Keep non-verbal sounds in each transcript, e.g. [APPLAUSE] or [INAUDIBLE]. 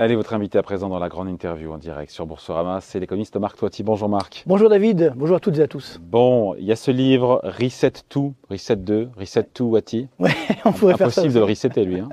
Elle est votre invité à présent dans la grande interview en direct sur Boursorama. C'est l'économiste Marc Toiti. Bonjour Marc. Bonjour David, bonjour à toutes et à tous. Bon, il y a ce livre Reset 2, Reset 2, Reset 2 Wati. Ouais, [LAUGHS] on pourrait faire ça. Impossible de le resetter lui. Hein.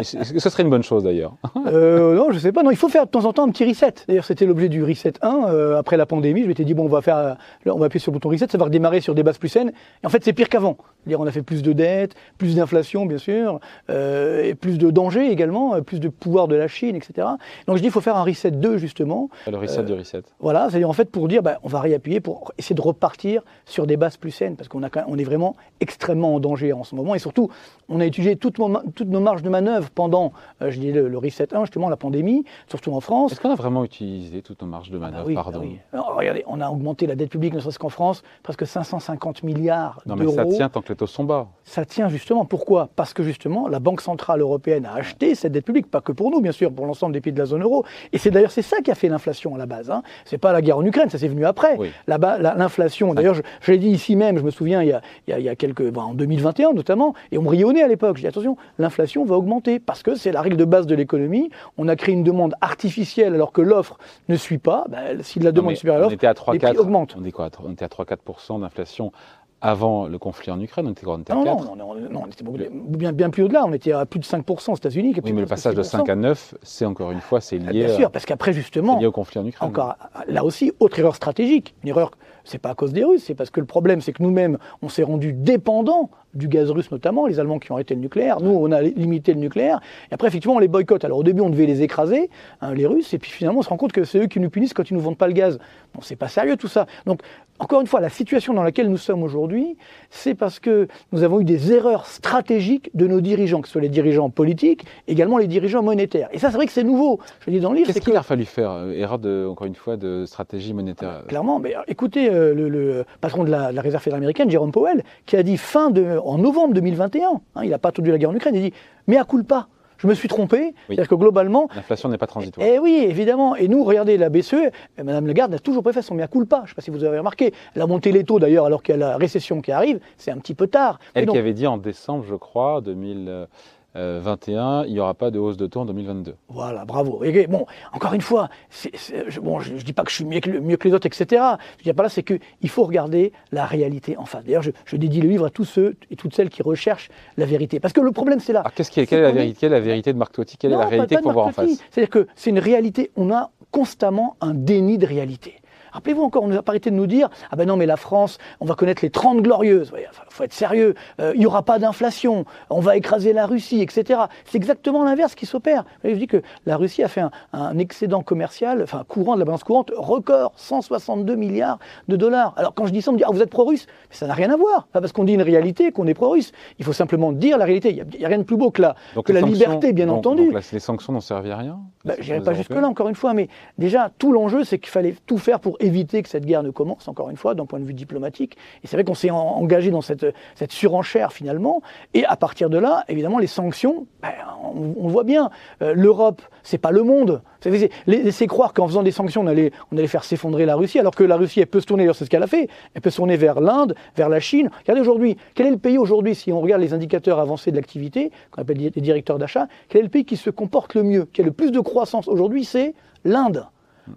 [LAUGHS] Ce serait une bonne chose d'ailleurs [LAUGHS] euh, Non, je sais pas. Non, il faut faire de temps en temps un petit reset. D'ailleurs, c'était l'objet du Reset 1 euh, après la pandémie. Je m'étais dit bon, on va faire, on va appuyer sur le bouton Reset, ça va redémarrer sur des bases plus saines. Et en fait, c'est pire qu'avant. C'est-à-dire, on a fait plus de dettes, plus d'inflation bien sûr, euh, et plus de dangers également, euh, plus de pouvoir de la Chine, etc. Donc je dis, il faut faire un reset 2 justement. Le reset du reset. Voilà, c'est-à-dire en fait pour dire, bah, on va réappuyer pour essayer de repartir sur des bases plus saines, parce qu'on a, on est vraiment extrêmement en danger en ce moment, et surtout, on a utilisé toutes, toutes nos marges de manœuvre pendant, euh, je dis le, reset 1, justement la pandémie, surtout en France. Est-ce qu'on a vraiment utilisé toutes nos marges de manœuvre, ah oui, pardon ah Regardez, on a augmenté la dette publique, ne serait-ce qu'en France, presque 550 milliards d'euros. Non mais ça tient tant que les taux sont bas. Ça tient justement, pourquoi? Parce que justement, la Banque Centrale Européenne a acheté cette dette publique, pas que pour nous, bien sûr, pour l'ensemble des pays de la zone euro. Et c'est d'ailleurs c'est ça qui a fait l'inflation à la base. Hein. C'est pas la guerre en Ukraine, ça c'est venu après. Là-bas, l'inflation. D'ailleurs, je, l'ai dit ici même, je me souviens, il y a, il y a, quelques, en 2021 notamment, et on me rionnait à l'époque. J'ai dit attention, l'inflation va augmenter parce que c'est la règle de base de l'économie. On a créé une demande artificielle alors que l'offre ne suit pas. Ben, si la demande est supérieure à l'offre, les prix augmentent. On quoi? On était à 3-4% d'inflation avant le conflit en Ukraine, on était quoi non, non, non, non, on était bien, bien plus au-delà, on était à plus de 5% aux États-Unis. Oui, mais le passage de 5 à 9, c'est encore une fois, c'est lié, bien sûr, parce qu'après, justement, lié au conflit en Ukraine. Encore, là aussi, autre erreur stratégique, une erreur, c'est pas à cause des Russes, c'est parce que le problème, c'est que nous-mêmes, on s'est rendu dépendants du gaz russe notamment, les Allemands qui ont arrêté le nucléaire, nous on a limité le nucléaire, et après effectivement on les boycotte. Alors au début on devait les écraser, hein, les Russes, et puis finalement on se rend compte que c'est eux qui nous punissent quand ils nous vendent pas le gaz. Bon c'est pas sérieux tout ça. Donc encore une fois, la situation dans laquelle nous sommes aujourd'hui, c'est parce que nous avons eu des erreurs stratégiques de nos dirigeants, que ce soit les dirigeants politiques, également les dirigeants monétaires. Et ça, c'est vrai que c'est nouveau. Je dis dans le livre. Qu'est-ce qu'il a fallu faire euh, Erreur, de, encore une fois, de stratégie monétaire? Clairement, mais écoutez, euh, le, patron de la, Réserve fédérale américaine, Jérôme Powell, qui a dit fin de, en novembre 2021, hein, il n'a pas attendu la guerre en Ukraine, il a dit Mais à culpa je me suis trompé. C'est-à-dire que globalement. L'inflation n'est pas transitoire. Eh oui, évidemment. Et nous, regardez la BCE, Mme Lagarde n'a toujours pas fait son mea culpa. Je ne sais pas si vous avez remarqué. Elle a monté les taux d'ailleurs alors qu'il y a la récession qui arrive. C'est un petit peu tard. Elle qui avait dit en décembre, je crois, 2000. 2021, euh, il n'y aura pas de hausse de taux en 2022. Voilà, bravo. Et bon, encore une fois, je, bon, je ne dis pas que je suis mieux que, mieux que les autres, etc. Je dis pas là, c'est qu'il faut regarder la réalité en face. D'ailleurs, je, dédie le livre à tous ceux et toutes celles qui recherchent la vérité. Parce que le problème, c'est là. Alors, qu'est-ce qui est, quelle est la vérité, la vérité de Marc Totti Quelle est la réalité qu'on voit en face? C'est-à-dire que c'est une réalité, on a constamment un déni de réalité. Rappelez-vous encore, on n'a pas arrêté de nous dire Ah ben non, mais la France, on va connaître les 30 glorieuses. Il faut être sérieux. Euh, il n'y aura pas d'inflation. On va écraser la Russie, etc. C'est exactement l'inverse qui s'opère. Je dis que la Russie a fait un, excédent commercial, enfin courant de la balance courante, record 162 milliards de dollars. Alors quand je dis ça, on me dit Ah, vous êtes pro-russe? Mais ça n'a rien à voir. Pas parce qu'on dit une réalité qu'on est pro-russe. Il faut simplement dire la réalité. Il n'y a, rien de plus beau que la, que la liberté, bien entendu. Donc les sanctions n'ont servi à rien Je n'irai pas jusque-là, encore une fois. Mais déjà, tout l'enjeu, c'est qu'il fallait tout faire pour éviter que cette guerre ne commence, encore une fois, d'un point de vue diplomatique. Et c'est vrai qu'on s'est engagé dans cette, cette, surenchère finalement. Et à partir de là, évidemment, les sanctions, ben, on, voit bien, euh, l'Europe, c'est pas le monde. Laisser croire qu'en faisant des sanctions, on allait, on allait faire s'effondrer la Russie, alors que la Russie, elle peut se tourner, c'est ce qu'elle a fait, elle peut se tourner vers l'Inde, vers la Chine. Regardez aujourd'hui, quel est le pays aujourd'hui, si on regarde les indicateurs avancés de l'activité, qu'on appelle les directeurs d'achat, quel est le pays qui se comporte le mieux, qui a le plus de croissance aujourd'hui, c'est l'Inde.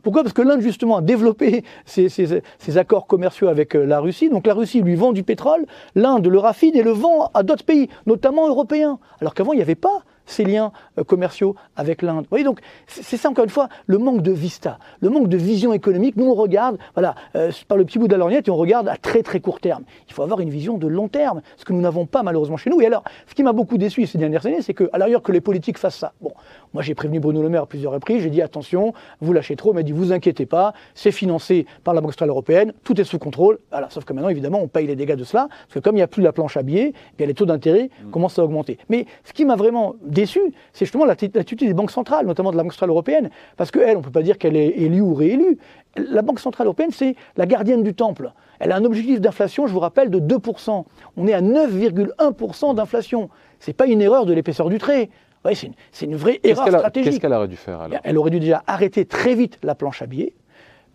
Pourquoi? Parce que l'Inde, justement, a développé ses, accords commerciaux avec euh, la Russie. Donc la Russie lui vend du pétrole, l'Inde le raffine et le vend à d'autres pays, notamment européens. Alors qu'avant, il n'y avait pas ces liens euh, commerciaux avec l'Inde. Vous voyez, donc c'est ça encore une fois le manque de vista, le manque de vision économique. Nous on regarde, voilà, euh, par le petit bout de la lorgnette et on regarde à très très court terme. Il faut avoir une vision de long terme, ce que nous n'avons pas malheureusement chez nous. Et alors, ce qui m'a beaucoup déçu ces dernières années, c'est qu'à l'arrière que les politiques fassent ça. Moi j'ai prévenu Bruno Le Maire à plusieurs reprises, j'ai dit attention, vous lâchez trop, il m'a dit vous inquiétez pas, c'est financé par la Banque centrale européenne, tout est sous contrôle. Alors, sauf que maintenant évidemment on paye les dégâts de cela, parce que comme il n'y a plus la planche à billets, eh bien les taux d'intérêt mmh. commencent à augmenter. Mais ce qui m'a vraiment déçu, c'est l'attitude des banques centrales, notamment de la Banque centrale européenne, parce qu'elle, on ne peut pas dire qu'elle est élue ou réélue. La Banque centrale européenne, c'est la gardienne du temple. Elle a un objectif d'inflation, je vous rappelle, de 2%. On est à 9,1% d'inflation. Ce n'est pas une erreur de l'épaisseur du trait. C'est une, vraie erreur stratégique. Qu'est-ce qu'elle aurait dû faire alors Elle aurait dû déjà arrêter très vite la planche à billets,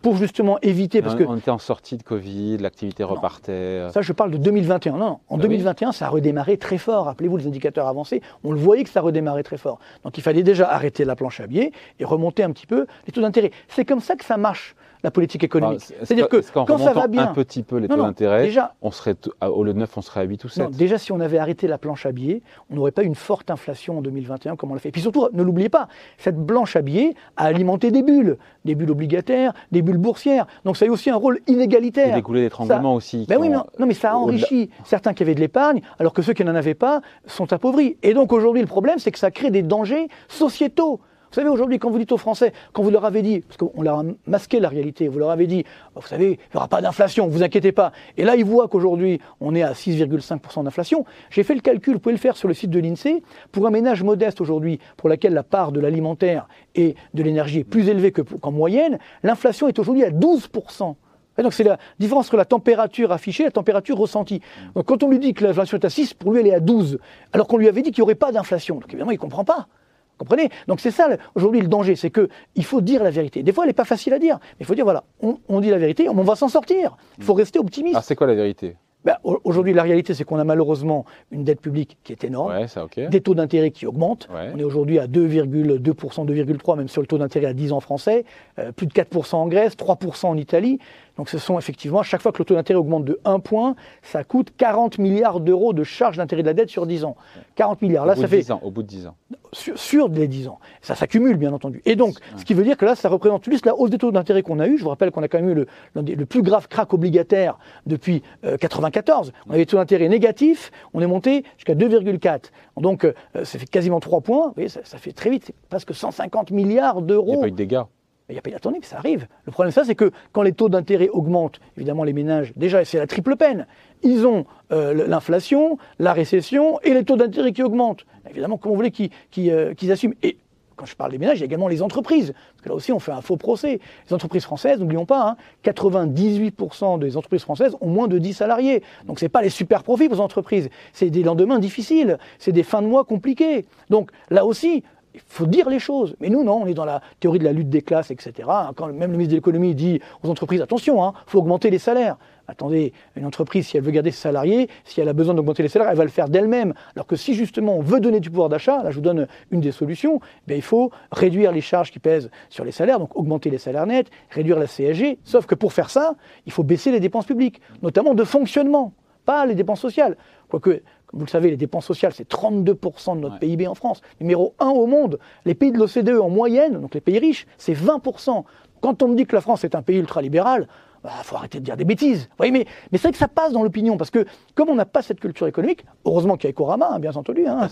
pour justement éviter. Parce que, on était en sortie de Covid, l'activité repartait. Ça, je parle de 2021. Non, non. en 2021, bah ça a redémarré très fort. Rappelez-vous les indicateurs avancés, on le voyait que ça redémarrait très fort. Donc il fallait déjà arrêter la planche à billets et remonter un petit peu les taux d'intérêt. C'est comme ça que ça marche la politique économique. C'est-à-dire que, quand ça va bien, un petit peu les taux d'intérêt, on serait au lieu de 9, on serait à 8 ou 7. déjà, si on avait arrêté la planche à billets, on n'aurait pas une forte inflation en 2021 comme on l'a fait. Et puis surtout, ne l'oubliez pas, cette planche à billets a alimenté des bulles, des bulles obligataires, des bulles boursières. Donc ça a eu aussi un rôle inégalitaire. Coulées d'étranglement aussi. Ben oui, non, mais ça a enrichi certains qui avaient de l'épargne, alors que ceux qui n'en avaient pas sont appauvris. Et donc aujourd'hui, le problème, c'est que ça crée des dangers sociétaux. Vous savez, aujourd'hui, quand vous dites aux Français, quand vous leur avez dit, parce qu'on leur a masqué la réalité, vous leur avez dit, bah, vous savez, il n'y aura pas d'inflation, vous inquiétez pas. Et là, ils voient qu'aujourd'hui, on est à 6,5% d'inflation. J'ai fait le calcul, vous pouvez le faire sur le site de l'INSEE, pour un ménage modeste aujourd'hui, pour lequel la part de l'alimentaire et de l'énergie est plus élevée qu'en moyenne, l'inflation est aujourd'hui à 12%. donc c'est la différence entre la température affichée et la température ressentie. Donc quand on lui dit que l'inflation est à 6, pour lui elle est à 12, alors qu'on lui avait dit qu'il n'y aurait pas d'inflation. Donc évidemment il ne comprend pas. Comprenez? Donc c'est ça aujourd'hui le danger, c'est qu'il faut dire la vérité. Des fois, elle n'est pas facile à dire, mais il faut dire voilà, on, dit la vérité, on va s'en sortir. Il faut rester optimiste. Alors c'est quoi la vérité? Ben, Aujourd'hui, la réalité, c'est qu'on a malheureusement une dette publique qui est énorme, des taux d'intérêt qui augmentent. On est aujourd'hui à 2,2%, 2,3% même sur le taux d'intérêt à 10 ans français, euh, plus de 4% en Grèce, 3% en Italie. Donc ce sont effectivement, à chaque fois que le taux d'intérêt augmente de 1 point, ça coûte 40 milliards d'euros de charges d'intérêt de la dette sur 10 ans. 40 milliards. Là, ça fait... au bout de 10 ans. Sur, les 10 ans. Ça s'accumule, bien entendu. Et donc, ce qui veut dire que là, ça représente juste la hausse des taux d'intérêt qu'on a eu. Je vous rappelle qu'on a quand même eu le, plus grave crack obligataire depuis 1994. Euh, on avait des taux d'intérêt négatifs, on est monté jusqu'à 2,4. Donc, euh, ça fait quasiment 3 points. Vous voyez, ça, ça fait très vite, c'est presque 150 milliards d'euros. Il n'y a pas eu de dégâts. Il n'y a pas attendez, mais ça arrive. Le problème, ça, c'est que quand les taux d'intérêt augmentent, évidemment, les ménages, déjà, c'est la triple peine. Ils ont euh, l'inflation, la récession et les taux d'intérêt qui augmentent. Évidemment, comment vous voulez euh, qu'ils assument Et quand je parle des ménages, il y a également les entreprises. Parce que là aussi, on fait un faux procès. Les entreprises françaises, n'oublions pas, 98% hein, des entreprises françaises ont moins de 10 salariés. Donc, ce n'est pas les super profits pour les entreprises. C'est des lendemains difficiles. C'est des fins de mois compliquées. Donc, là aussi, il faut dire les choses. Mais nous, non, on est dans la théorie de la lutte des classes, etc. Quand même le ministre de l'économie dit aux entreprises, attention, il hein, faut augmenter les salaires. Attendez, une entreprise, si elle veut garder ses salariés, si elle a besoin d'augmenter les salaires, elle va le faire d'elle-même. Alors que si justement on veut donner du pouvoir d'achat, là je vous donne une des solutions, eh il faut réduire les charges qui pèsent sur les salaires, donc augmenter les salaires nets, réduire la CSG. Sauf que pour faire ça, il faut baisser les dépenses publiques, notamment de fonctionnement, pas les dépenses sociales. Quoique, vous le savez, les dépenses sociales, c'est 32% de notre PIB en France. Numéro 1 au monde. Les pays de l'OCDE en moyenne, donc les pays riches, c'est 20%. Quand on me dit que la France est un pays ultralibéral, il bah, faut arrêter de dire des bêtises. Vous mais, mais c'est vrai que ça passe dans l'opinion, parce que comme on n'a pas cette culture économique, heureusement qu'il y a Ecorama, hein, bien entendu. Hein.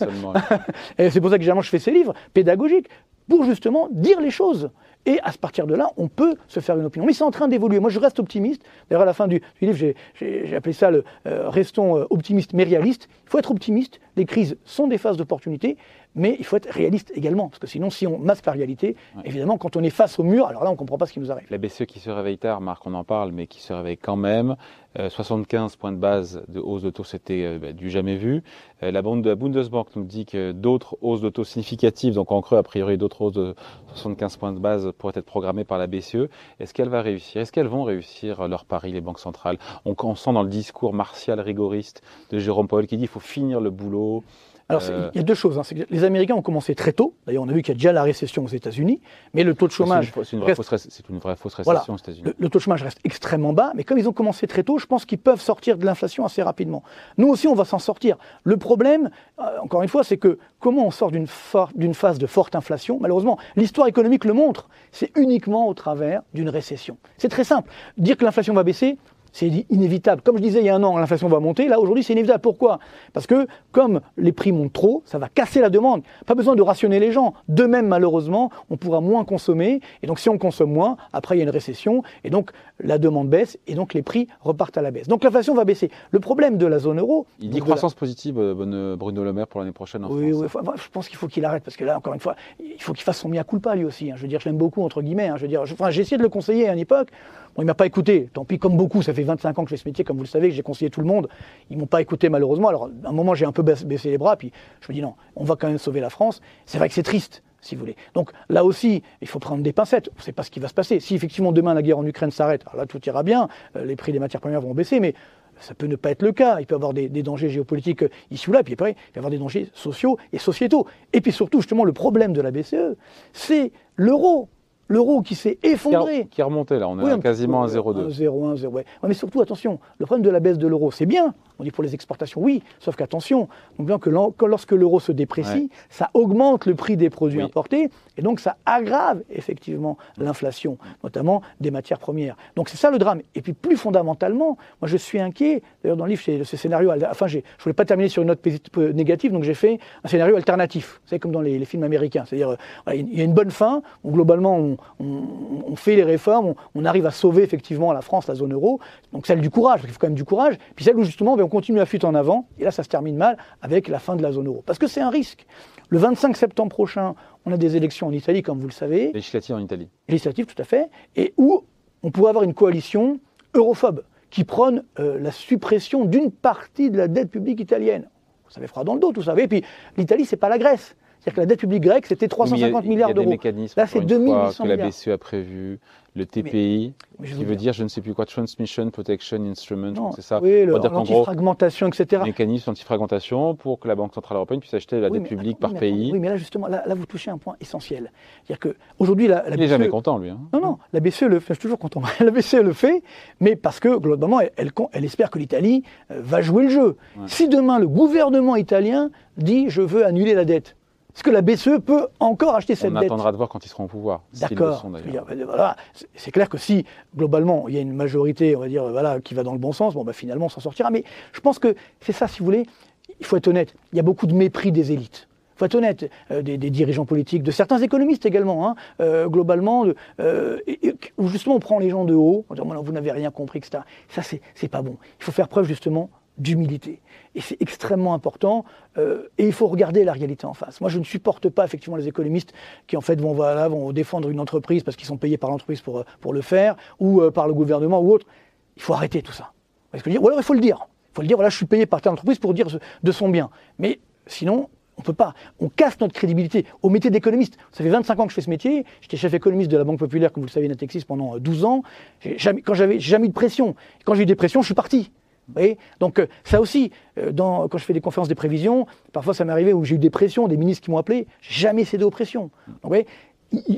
[LAUGHS] et c'est pour ça que généralement je fais ces livres pédagogiques, pour justement dire les choses. Et à partir de là, on peut se faire une opinion. Mais c'est en train d'évoluer. Moi, je reste optimiste. D'ailleurs, à la fin du, livre, j'ai appelé ça le euh, Restons euh, optimistes mais réalistes. Il faut être optimiste. Les crises sont des phases d'opportunité, mais il faut être réaliste également. Parce que sinon, si on masque la réalité, évidemment, quand on est face au mur, alors là, on ne comprend pas ce qui nous arrive. La BCE qui se réveille tard, Marc, on en parle, mais qui se réveille quand même. 75 euh, points de base de hausse de taux, c'était bah, du jamais vu. la, bande de la Bundesbank nous dit que d'autres hausses de taux significatives, donc en creux, a priori, d'autres hausses de 75 points de base pourrait être programmée par la BCE. Est-ce qu'elle va réussir? Est-ce qu'elles vont réussir leur pari, les banques centrales? On, on, sent dans le discours martial rigoriste de Jérôme Powell qui dit qu'il faut finir le boulot, alors, euh, il y a deux choses. Hein. les Américains ont commencé très tôt. D'ailleurs, on a vu qu'il y a déjà la récession aux États-Unis, mais le taux de chômage. C'est une, vraie fausse récession aux États-Unis. Le, taux de chômage reste extrêmement bas, mais comme ils ont commencé très tôt, je pense qu'ils peuvent sortir de l'inflation assez rapidement. Nous aussi, on va s'en sortir. Le problème, euh, encore une fois, c'est que comment on sort d'une phase de forte inflation? Malheureusement, l'histoire économique le montre. C'est uniquement au travers d'une récession. C'est très simple. Dire que l'inflation va baisser, c'est inévitable. Comme je disais il y a un an, l'inflation va monter. Là, aujourd'hui, c'est inévitable. Pourquoi? Parce que comme les prix montent trop, ça va casser la demande. Pas besoin de rationner les gens. De même, malheureusement, on pourra moins consommer. Et donc, si on consomme moins, après, il y a une récession. Et donc, la demande baisse. Et donc, les prix repartent à la baisse. Donc, l'inflation va baisser. Le problème de la zone euro. Il dit croissance positive, euh, Bruno Le Maire, pour l'année prochaine en oui, France. Oui, je pense qu'il faut qu'il arrête. Parce que là, encore une fois, il faut qu'il fasse son mea culpa, lui aussi. Hein. Je veux dire, je l'aime beaucoup, entre guillemets. Hein. Je veux dire, j'ai essayé de le conseiller à une époque. Bon, il m'a pas écouté. Tant pis, comme beaucoup, ça fait 25 ans que je fais ce métier, comme vous le savez, que j'ai conseillé tout le monde. Ils m'ont pas écouté malheureusement. Alors, à un moment, j'ai un peu baissé les bras, puis je me dis non, on va quand même sauver la France. C'est vrai que c'est triste. si vous voulez. Donc là aussi, il faut prendre des pincettes. On ne sait pas ce qui va se passer. Si effectivement demain la guerre en Ukraine s'arrête, alors là tout ira bien, euh, les prix des matières premières vont baisser, mais ça peut ne pas être le cas. Il peut y avoir des, dangers géopolitiques ici ou là, puis après, il peut y avoir des dangers sociaux et sociétaux. Et puis surtout, justement, le problème de la BCE, c'est l'euro l'euro qui s'est effondré. Qui, a remonté là, on est quasiment à 0,2. 0,1, 0, ouais. Mais surtout, attention, le problème de la baisse de l'euro, c'est bien, on dit pour les exportations, oui, sauf qu'attention, on bien que lorsque l'euro se déprécie, ça augmente le prix des produits importés, et donc ça aggrave effectivement l'inflation, notamment des matières premières. Donc c'est ça le drame. Et puis plus fondamentalement, moi je suis inquiet, d'ailleurs dans le livre, c'est ce scénario, enfin je ne voulais pas terminer sur une note négative, donc j'ai fait un scénario alternatif, vous savez, comme dans les, films américains, c'est-à-dire euh, il y a une bonne fin, où globalement on, on, fait les réformes, on, arrive à sauver effectivement la France, la zone euro, donc celle du courage, parce qu'il faut quand même du courage, puis celle où justement ben, on continue à fuite en avant, et là ça se termine mal avec la fin de la zone euro. Parce que c'est un risque. Le 25 septembre prochain, on a des élections en Italie, comme vous le savez. Législatives en Italie. Législatives, tout à fait. Et où on pourrait avoir une coalition europhobe qui prône euh, la suppression d'une partie de la dette publique italienne. Ça fait froid dans le dos, tout ça. Et puis, l'Italie, c'est pas la Grèce. C'est-à-dire que la dette publique grecque, c'était 350 milliards d'euros. Là, c'est 2800 milliards. que la BCE a prévu le TPI, qui veut dire, je ne sais plus quoi, Transmission Protection Instrument, c'est ça. Oui, l'antifragmentation, etc. Mécanisme antifragmentation pour que la Banque Centrale Européenne puisse acheter la dette publique par pays. oui, mais là, justement, là, vous touchez un point essentiel. C'est-à-dire qu'aujourd'hui, la, la Il n'est jamais content, lui. Hein. Non, non, la BCE le fait, je suis toujours content. [LAUGHS] la BCE le fait, mais parce que, globalement, elle, elle, espère que l'Italie euh, va jouer le jeu. Si demain, le gouvernement italien dit, je veux annuler la dette, est-ce que la BCE peut encore acheter cette dette On attendra de voir quand ils seront au pouvoir. D'accord. Voilà, c'est clair que si globalement il y a une majorité, on va dire, voilà, qui va dans le bon sens, bon, bah, finalement on s'en sortira. Mais je pense que c'est ça, si vous voulez. Il faut être honnête. Il y a beaucoup de mépris des élites. Il faut être honnête, euh, des, dirigeants politiques, de certains économistes également, hein, euh, globalement, euh, où justement on prend les gens de haut, en disant vous n'avez rien compris, etc. Ça, c'est pas bon. Il faut faire preuve justement d'humilité. Et c'est extrêmement important. Euh, et il faut regarder la réalité en face. Moi, je ne supporte pas effectivement les économistes qui en fait vont, voilà, vont défendre une entreprise parce qu'ils sont payés par l'entreprise pour, pour le faire, ou euh, par le gouvernement ou autre. Il faut arrêter tout ça. Ou alors il faut le dire. Il faut le dire, voilà, je suis payé par telle entreprise pour dire de son bien. Mais sinon, on ne peut pas. On casse notre crédibilité au métier d'économiste. Ça fait 25 ans que je fais ce métier. J'étais chef économiste de la Banque Populaire, comme vous le savez, Natexis, pendant 12 ans. Jamais, quand j'avais jamais eu de pression. Quand j'ai eu des pressions, je suis parti. Donc euh, ça aussi, euh, quand je fais des conférences de prévisions, parfois ça m'est arrivé où j'ai eu des pressions, des ministres qui m'ont appelé, jamais cédé aux pressions.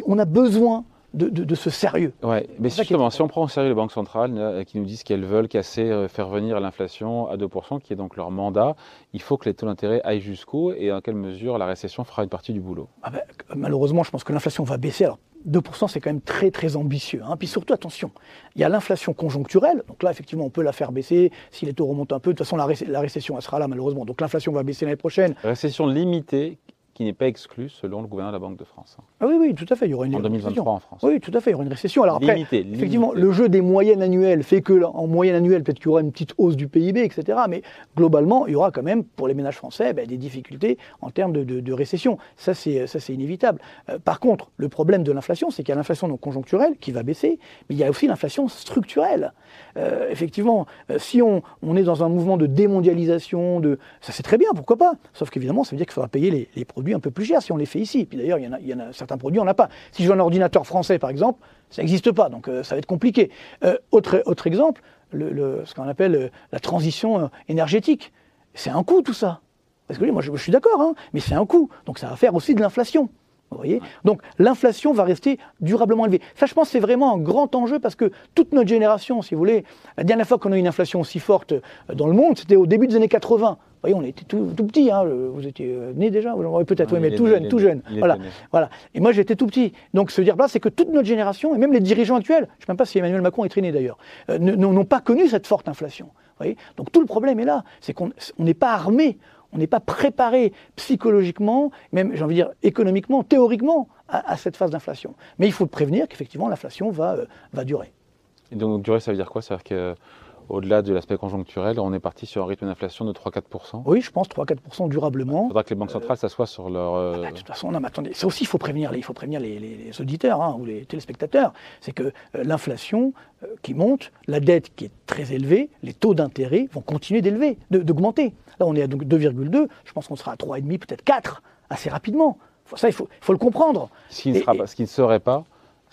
on a besoin de, ce sérieux. Ouais, mais justement, si on prend au sérieux les banques centrales euh, qui nous disent qu'elles veulent casser, faire venir l'inflation à 2%, qui est donc leur mandat, il faut que les taux d'intérêt aillent jusqu'où et en quelle mesure la récession fera une partie du boulot? Ah ben, Malheureusement, je pense que l'inflation va baisser. Alors 2%, c'est quand même très très ambitieux. Hein. Puis surtout, attention, il y a l'inflation conjoncturelle. Donc là, effectivement, on peut la faire baisser si les taux remontent un peu. De toute façon, la, la récession, elle sera là, malheureusement. Donc l'inflation va baisser l'année prochaine. Récession limitée qui n'est pas exclu selon le gouvernement de la Banque de France. Ah oui, oui, tout à fait. Il y aura une en 2023 en France. Oui, tout à fait. Il y aura une récession. Alors après, effectivement, le jeu des moyennes annuelles fait que en moyenne annuelle, peut-être qu'il y aura une petite hausse du PIB, etc. Mais globalement, il y aura quand même pour les ménages français ben, des difficultés en termes de, récession. Ça, c'est ça, c'est inévitable. Euh, par contre, le problème de l'inflation, c'est qu'il y a l'inflation conjoncturelle qui va baisser, mais il y a aussi l'inflation structurelle. Euh, effectivement, euh, si on, on, est dans un mouvement de démondialisation, de ça c'est très bien, pourquoi pas? Sauf qu'évidemment, ça veut dire qu'il faudra payer les, les produits un peu plus cher si on les fait ici. Puis d'ailleurs, il, y en a certains produits, on n'a pas. Si je veux un ordinateur français, par exemple, ça n'existe pas, donc euh, ça va être compliqué. Euh, autre, exemple, le, ce qu'on appelle euh, la transition énergétique. C'est un coût tout ça. Parce que moi je, suis d'accord, hein, mais c'est un coût. Donc ça va faire aussi de l'inflation. Vous voyez Donc l'inflation va rester durablement élevée. Ça, je pense, c'est vraiment un grand enjeu parce que toute notre génération, si vous voulez, la dernière fois qu'on a eu une inflation aussi forte dans le monde, c'était au début des années 80 voyez, on était tout, tout petit, hein, vous étiez euh, né déjà, peut-être, oui, mais tout jeune, tout jeune. Voilà, voilà. Et moi, j'étais tout petit. Donc, ce dire là, c'est que toute notre génération, et même les dirigeants actuels, je ne sais même pas si Emmanuel Macron est traîné d'ailleurs, euh, n'ont pas connu cette forte inflation. Voyez? Donc, tout le problème est là, c'est qu'on n'est pas armé, on n'est pas préparé psychologiquement, même, j'ai envie de dire, économiquement, théoriquement, à, cette phase d'inflation. Mais il faut prévenir qu'effectivement, l'inflation va, euh, va durer. Et donc, durer, ça veut dire quoi? Ça veut dire que au-delà de l'aspect conjoncturel, on est parti sur un rythme d'inflation de 3-4%. Oui, je pense 3-4% durablement. Il faudra que les banques centrales s'assoient sur leur. Euh, ah bah, de toute façon, non, mais attendez, ça aussi, il faut prévenir, il faut prévenir les, auditeurs hein, ou les téléspectateurs. C'est que euh, l'inflation euh, qui monte, la dette qui est très élevée, les taux d'intérêt vont continuer d'élever, d'augmenter. Là, on est à 2,2, je pense qu'on sera à 3,5, peut-être 4 assez rapidement. Ça, il faut, le comprendre. Ce qui, ne sera pas, ce qui ne serait pas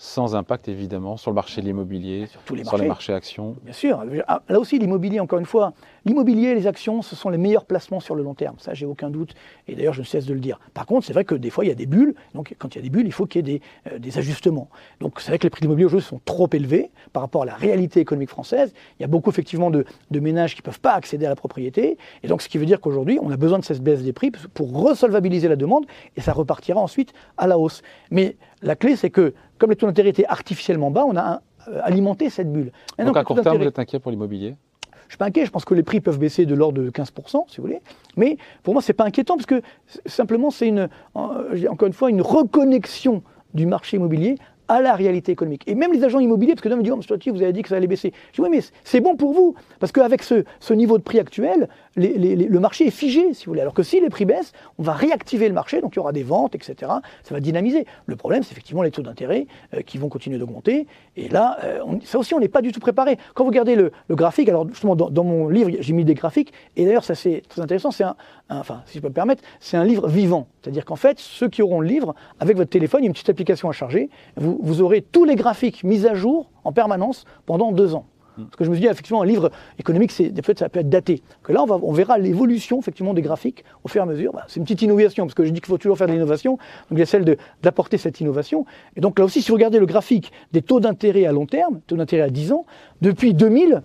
sans impact évidemment sur le marché de l'immobilier, sur, les, marchés. actions. Bien sûr. Ah, là aussi, l'immobilier, encore une fois, l'immobilier et les actions, ce sont les meilleurs placements sur le long terme. Ça, j'ai aucun doute. Et d'ailleurs, je ne cesse de le dire. Par contre, c'est vrai que des fois, il y a des bulles. Donc, quand il y a des bulles, il faut qu'il y ait des, euh, ajustements. Donc, c'est vrai que les prix de l'immobilier aujourd'hui sont trop élevés par rapport à la réalité économique française. Il y a beaucoup, effectivement, de, ménages qui ne peuvent pas accéder à la propriété. Et donc, ce qui veut dire qu'aujourd'hui, on a besoin de cette baisse des prix pour resolvabiliser la demande et ça repartira ensuite à la hausse. Mais la clé, c'est que comme les taux d'intérêt étaient artificiellement bas, on a euh, alimenté cette bulle. Donc à court terme, vous êtes inquiet pour l'immobilier? Je ne suis pas inquiet, je pense que les prix peuvent baisser de l'ordre de 15%, si vous voulez. Mais pour moi, ce n'est pas inquiétant, parce que simplement, c'est une, encore une fois, une reconnexion du marché immobilier à la réalité économique. Et même les agents immobiliers, parce que me dit, oh, monsieur vous avez dit que ça allait baisser. Je dis, oui, mais c'est bon pour vous, parce qu'avec ce, ce, niveau de prix actuel, le marché est figé, si vous voulez. Alors que si les prix baissent, on va réactiver le marché, donc il y aura des ventes, etc. Ça va dynamiser. Le problème, c'est effectivement les taux d'intérêt euh, qui vont continuer d'augmenter. Et là, euh, ça aussi, on n'est pas du tout préparé. Quand vous regardez le, graphique, alors justement, dans, mon livre, j'ai mis des graphiques, et d'ailleurs, ça c'est très intéressant, c'est un, enfin, si je peux me permettre, c'est un livre vivant. C'est-à-dire qu'en fait, ceux qui auront le livre, avec votre téléphone, il y a une petite application à charger, vous, vous aurez tous les graphiques mis à jour en permanence pendant deux ans. Parce que je me suis dit, effectivement, un livre économique, c'est, fait, ça peut être daté. Que là, on verra l'évolution, effectivement, des graphiques au fur et à mesure. Bah, c'est une petite innovation, parce que je dis qu'il faut toujours faire de l'innovation. Donc, il y a celle d'apporter cette innovation. Et donc, là aussi, si vous regardez le graphique des taux d'intérêt à long terme, taux d'intérêt à 10 ans, depuis 2000,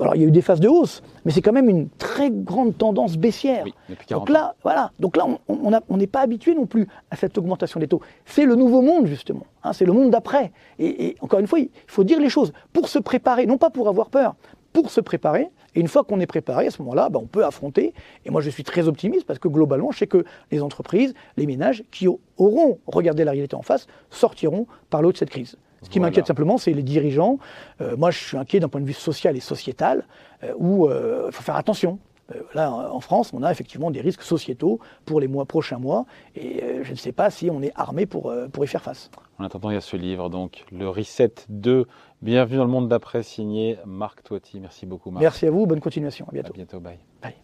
alors il y a eu des phases de hausse, mais c'est quand même une très grande tendance baissière. donc là, voilà. Donc là, on n'est pas habitué non plus à cette augmentation des taux. C'est le nouveau monde justement. Hein, c'est le monde d'après. Et, encore une fois, il faut dire les choses pour se préparer, non pas pour avoir peur, pour se préparer. Et une fois qu'on est préparé, à ce moment-là, ben, on peut affronter. Et moi, je suis très optimiste parce que globalement, je sais que les entreprises, les ménages qui auront regardé la réalité en face sortiront par l'eau de cette crise. Ce qui m'inquiète simplement, c'est les dirigeants. Euh, moi, je suis inquiet d'un point de vue social et sociétal, euh, où euh, il faut faire attention. là, en France, on a effectivement des risques sociétaux pour les mois, prochains mois, et je ne sais pas si on est armé pour, pour y faire face. En attendant, il y a ce livre, donc, le Reset 2, Bienvenue dans le monde d'après, signé Marc Toiti. Merci beaucoup, Marc. Merci à vous, bonne continuation. À bientôt. À bientôt, bye. Bye.